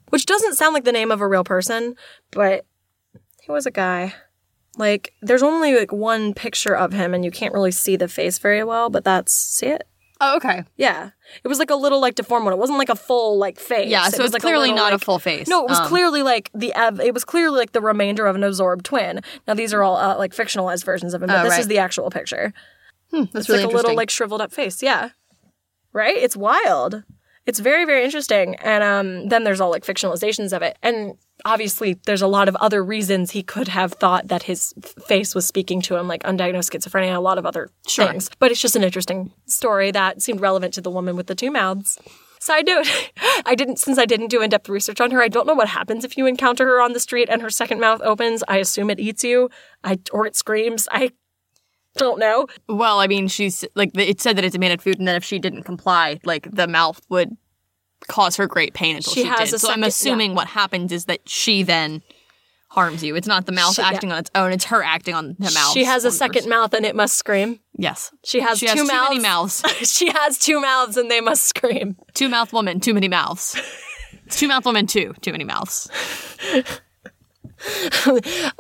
Which doesn't sound like the name of a real person, but he was a guy. Like, there's only like one picture of him, and you can't really see the face very well, but that's see it? Oh, okay. Yeah. It was like a little like deformed one. It wasn't like a full like face. Yeah, so It was like clearly little, not a full face. No, it was Um, clearly like the ev- it was clearly like the remainder of an absorbed twin. Now these are all uh, like fictionalized versions of him, but Oh, this right. is the actual picture. That's It's really like a little like shriveled up face. Yeah. Right? It's wild. It's very, very interesting. And um, then there's all like fictionalizations of it. And obviously, there's a lot of other reasons he could have thought that his face was speaking to him, like undiagnosed schizophrenia, and a lot of other Sure. things. But it's just an interesting story that seemed relevant to the woman with the two mouths. Side note, I didn't, since I didn't do in depth research on her, I don't know what happens if you encounter her on the street and her second mouth opens. I assume it eats you, I, or it screams. I don't know. Well, I mean, she's like it said that it demanded food, and that if she didn't comply, like the mouth would cause her great pain until She she, has did. a so I'm second- assuming what happens is that she then harms you. It's not the mouth She- yeah. acting on its own. It's her acting on the mouth. She has a second mouth and it must scream. Yes. She has She two has too mouths. many mouths. she has two mouths and they must scream. Two mouth woman, too many mouths. Two mouth woman, two. Too many mouths.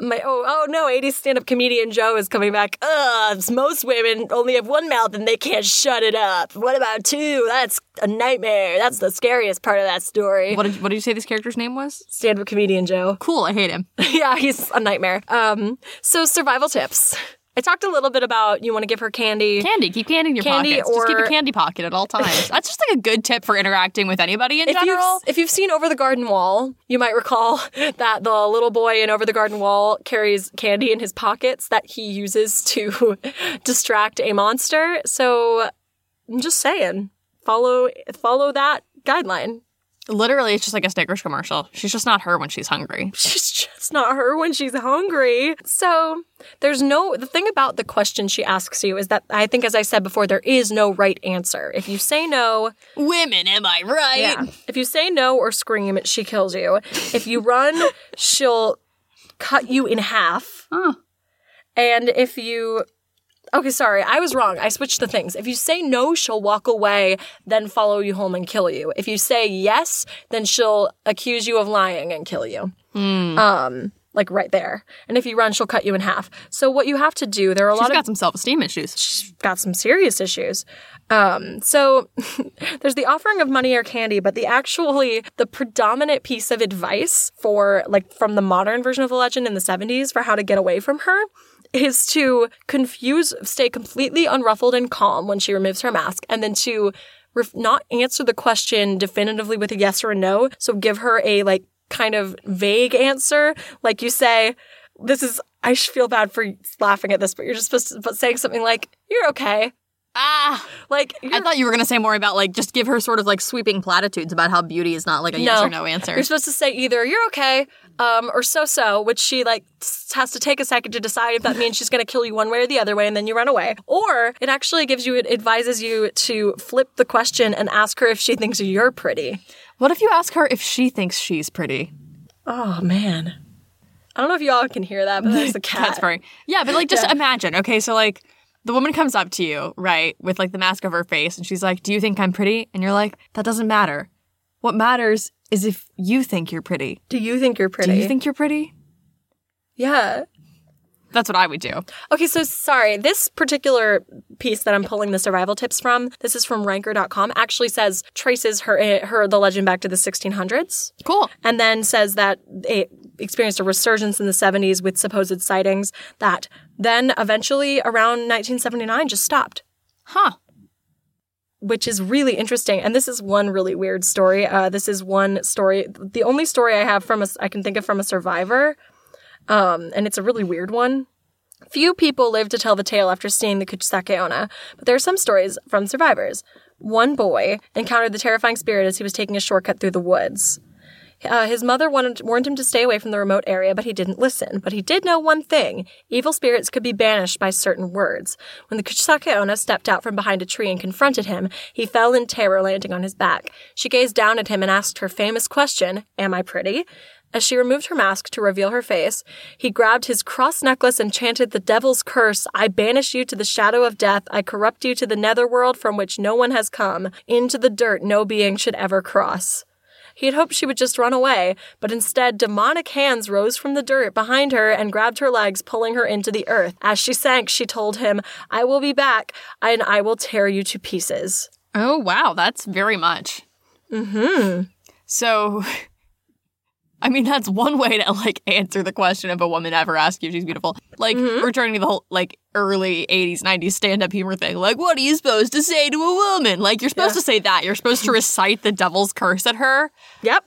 My oh oh no, 80s stand-up comedian Joe is coming back. Ugh, most women only have one mouth and they can't shut it up. What about two? That's a nightmare. That's the scariest part of that story. What did, what did you say this character's name was? Stand-up comedian Joe. Cool, I hate him. yeah, he's a nightmare. Um, so survival tips. I talked a little bit about you want to give her candy. Candy. Keep candy in your Candy pockets. Just keep a candy pocket at all times. That's just like a good tip for interacting with anybody in if general. you've, if you've seen Over the Garden Wall, you might recall that the little boy in Over the Garden Wall carries candy in his pockets that he uses to distract a monster. So I'm just saying, follow follow that guideline. Literally, it's just like a Snickers commercial. She's just not her when she's hungry. She's just not her when she's hungry. So there's no the thing about the question she asks you is that I think as I said before, there is no right answer. If you say no, Women, am I right? Yeah. If you say no or scream, she kills you. If you run, she'll cut you in half. Huh. And if you. Okay, sorry, I was wrong. I switched the things. If you say no, she'll walk away, then follow you home and kill you. If you say yes, then she'll accuse you of lying and kill you. Um, like right there. And if you run, she'll cut you in half. So what you have to do, there are a She's lot of She's got some self esteem issues. she's got some serious issues. Um, so there's the offering of money or candy, but the actually the predominant piece of advice for like from the modern version of the legend in the 70s for how to get away from her is to confuse, stay completely unruffled and calm when she removes her mask, and then to ref- not answer the question definitively with a yes or a no. So give her a like kind of vague answer, like you say, "This is." I feel bad for laughing at this, but you're just supposed to but saying something like, "You're okay." Ah, Like I thought you were going to say more about like just give her sort of like sweeping platitudes about how beauty is not like a yes or no answer. You're supposed to say either "You're okay" um, or "so so," which she like has to take a second to decide if that means she's going to kill you one way or the other way, and then you run away. Or it actually gives you, it advises you to flip the question and ask her if she thinks you're pretty. What if you ask her if she thinks she's pretty? Oh man, I don't know if y'all can hear that, but there's a cat. That's very yeah, but like just imagine. Okay, so like the woman comes up to you, right, with like the mask of her face, and she's like, "Do you think I'm pretty?" And you're like, "That doesn't matter. What matters is if you think you're pretty. Do you think you're pretty? Do you think you're pretty?" Yeah. That's what I would do. Okay, so sorry. This particular piece that I'm pulling the survival tips from, this is from ranker.com, actually says traces her eh, her the legend back to the 1600s Cool. and then says that it experienced a resurgence in the 70s with supposed sightings that then eventually around 1979 just stopped. Huh. Which is really interesting, and this is one really weird story. Uh, this is one story, the only story I have from a, I can think of from a survivor, um, and it's a really weird one. Few people live to tell the tale after seeing the Kuchisake Onna, but there are some stories from survivors. One boy encountered the terrifying spirit as he was taking a shortcut through the woods. Uh, his mother wanted, warned him to stay away from the remote area, but he didn't listen. But he did know one thing evil spirits could be banished by certain words. When the Kuchisake Onna stepped out from behind a tree and confronted him, he fell in terror, landing on his back. She gazed down at him and asked her famous question Am I pretty? As she removed her mask to reveal her face, he grabbed his cross necklace and chanted the devil's curse I banish you to the shadow of death. I corrupt you to the netherworld from which no one has come, into the dirt no being should ever cross. He had hoped she would just run away, but instead, demonic hands rose from the dirt behind her and grabbed her legs, pulling her into the earth. As she sank, she told him, I will be back, and I will tear you to pieces. Oh wow, that's very much. Mm-hmm. So I mean that's one way to like answer the question if a woman ever asks you if she's beautiful. Like returning to the whole like early 80s, 90s stand-up humor thing. Like, what are you supposed to say to a woman? Like you're supposed to say that. You're supposed to recite the devil's curse at her. Yep.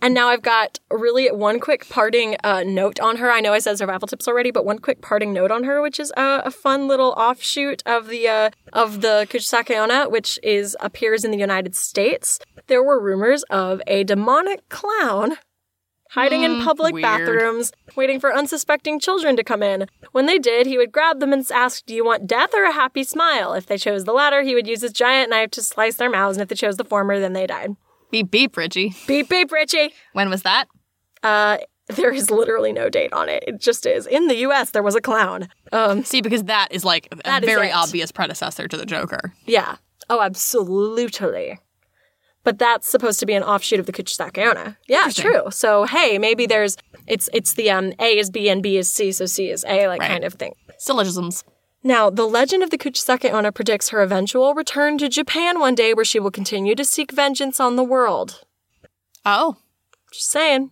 And now I've got really one quick parting uh, note on her. I know I said survival tips already, but one quick parting note on her, which is uh, a fun little offshoot of the uh, of the Kuchisake Onna, which is appears in the United States. There were rumors of a demonic clown hiding in public weird. bathrooms, waiting for unsuspecting children to come in. When they did, he would grab them and ask, Do you want death or a happy smile? If they chose the latter, he would use his giant knife to slice their mouths, and if they chose the former, then they died. Beep beep, Richie. Beep, beep, Richie. When was that? Uh, there is literally no date on it. It just is. In the US, there was a clown. Um, See, because that is like a very obvious predecessor to the Joker. yeah. Oh, absolutely. But that's supposed to be an offshoot of the Kuchisake Yeah, true. So hey, maybe there's it's it's the um A is B and B is C, so C is A, like Right. kind of thing. Syllogisms. Now, the legend of the Kuchisake Onna predicts her eventual return to Japan one day where she will continue to seek vengeance on the world. Oh, Just saying.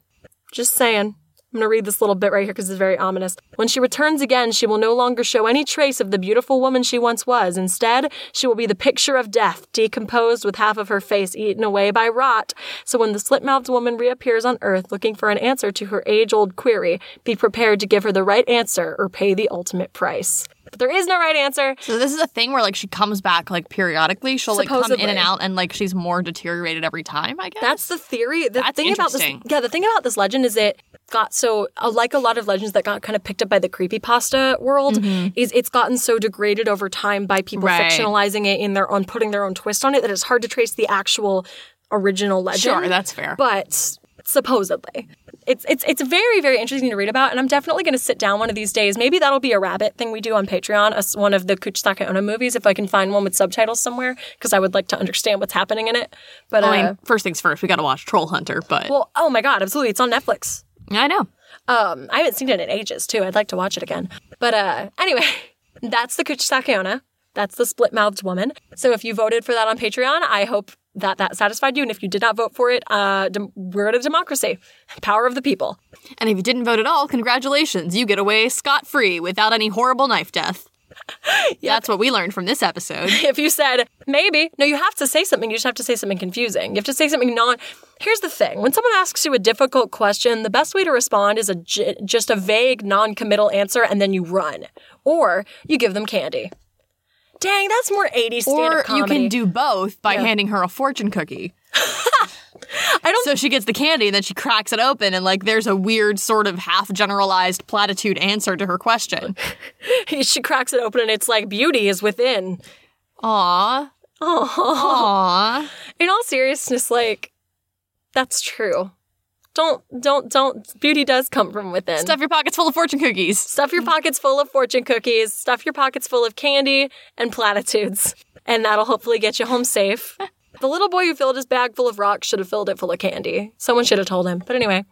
Just saying. I'm going to read this little bit right here because it's very ominous. When she returns again, she will no longer show any trace of the beautiful woman she once was. Instead, she will be the picture of death, decomposed with half of her face eaten away by rot. So when the slit mouthed woman reappears on Earth looking for an answer to her age old query, be prepared to give her the right answer or pay the ultimate price. But there is no right answer. so this is a thing where like she comes back like periodically. She'll like come in and out, and like she's more deteriorated every time. I guess That's the theory. The That's thing about this, interesting. yeah, the thing about this legend is it got so uh, like a lot of legends that got kind of picked up by the creepypasta world is it's gotten so degraded over time by people Mm-hmm. Right. fictionalizing it in their own putting their own twist on it that it's hard to trace the actual original legend. sure that's fair. but supposedly. It's it's it's very very interesting to read about, and I'm definitely going to sit down one of these days. Maybe that'll be a rabbit thing we do on Patreon, as one of the Kuchisake Onna movies, if I can find one with subtitles somewhere, because I would like to understand what's happening in it. But I uh, mean, first things first, we got to watch Troll Hunter, but well, oh my god, absolutely, it's on Netflix. I know. Um, I haven't seen it in ages too. I'd like to watch it again. But uh, anyway, that's the Kuchisake Onna. That's the split mouthed woman. So if you voted for that on Patreon, I hope that that satisfied you. And if you did not vote for it, uh, dem- we're a democracy, power of the people. And if you didn't vote at all, congratulations, you get away scot free without any horrible knife death. That's what we learned from this episode. if you said maybe, no, you have to say something. You just have to say something confusing. You have to say something non. Here's the thing: when someone asks you a difficult question, the best way to respond is a j- just a vague, non-committal answer, and then you run, or you give them candy. Dang, that's more 80s stand-up Or you can do both by handing her a fortune cookie. I don't. So she gets the candy and then she cracks it open and like there's a weird sort of half generalized platitude answer to her question. she cracks it open, and it's like beauty is within. Aw. Aw. In all seriousness, like that's true. Don't don't don't. Beauty does come from within. Stuff your pockets full of fortune cookies. Stuff your pockets full of fortune cookies, stuff your pockets full of candy and platitudes, and that'll hopefully get you home safe. the little boy who filled his bag full of rocks should have filled it full of candy. Someone should have told him. But anyway.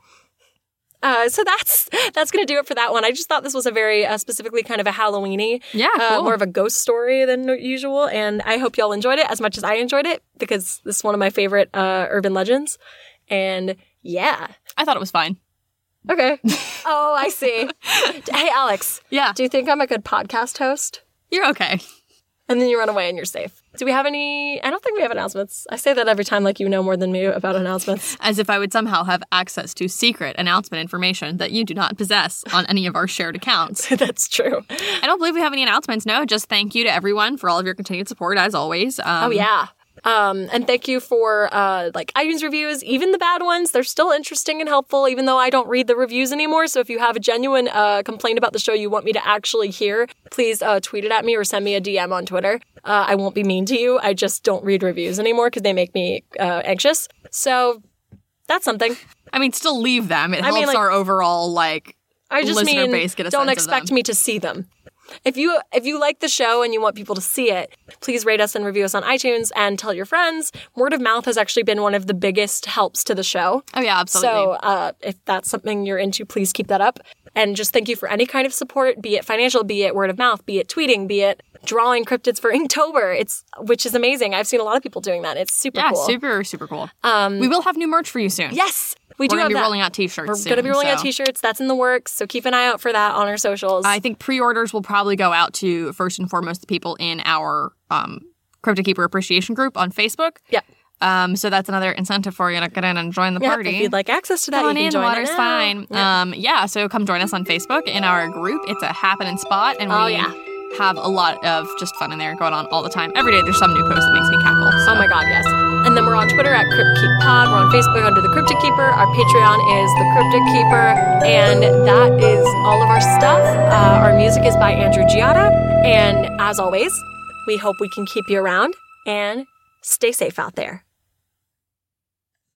Uh, so that's that's gonna do it for that one. I just thought this was a very uh, specifically kind of a Halloweeny, Yeah, uh, more of a ghost story than usual, and I hope y'all enjoyed it as much as I enjoyed it because this is one of my favorite uh, urban legends. And yeah, I thought it was fine. okay. oh, I see. hey, Alex, Yeah. do you think I'm a good podcast host? You're okay. And then you run away and you're safe. Do we have any? I don't think we have announcements. I say that every time, like you know more than me about announcements. As if I would somehow have access to secret announcement information that you do not possess on any of our shared accounts. That's true. I don't believe we have any announcements. No, just thank you to everyone for all of your continued support as always. Um, Oh yeah. Um, and thank you for uh, like iTunes reviews, even the bad ones. They're still interesting and helpful, even though I don't read the reviews anymore. So if you have a genuine uh, complaint about the show you want me to actually hear, please uh, tweet it at me or send me a DM on Twitter. Uh, I won't be mean to you. I just don't read reviews anymore because they make me uh, anxious. So that's something. I mean, still leave them. It I mean, helps like- our overall like. I just mean get a don't expect me to see them. If you if you like the show and you want people to see it, please rate us and review us on iTunes and tell your friends. Word of mouth has actually been one of the biggest helps to the show. Oh yeah, absolutely. So uh, if that's something you're into, please keep that up. And just thank you for any kind of support, be it financial, be it word of mouth, be it tweeting, be it drawing cryptids for Inktober. It's which is amazing. I've seen a lot of people doing that. It's super yeah, cool. super super cool. Um, we will have new merch for you soon. Yes, we we're do gonna have be that. rolling out t-shirts. We're soon, gonna be rolling out t-shirts. That's in the works. So keep an eye out for that on our socials. I think pre-orders will probably go out to first and foremost the people in our um, Cryptid Keeper Appreciation group on Facebook. yeah. Um, so that's another incentive for you to get in and join the Yeah, party. if you'd like access to that, Come on you can in, join water's fine. Um, yeah, so come join us on Facebook in our group. It's a happening spot, and Oh, we yeah. have a lot of just fun in there going on all the time. Every day there's some new post that makes me cackle. So. Oh my god, yes. And then we're on Twitter at CryptKeepPod. We're on Facebook under the Cryptid Keeper. Our Patreon is the Cryptid Keeper. And that is all of our stuff. Uh, our music is by Andrew Giada. And as always, we hope we can keep you around and stay safe out there.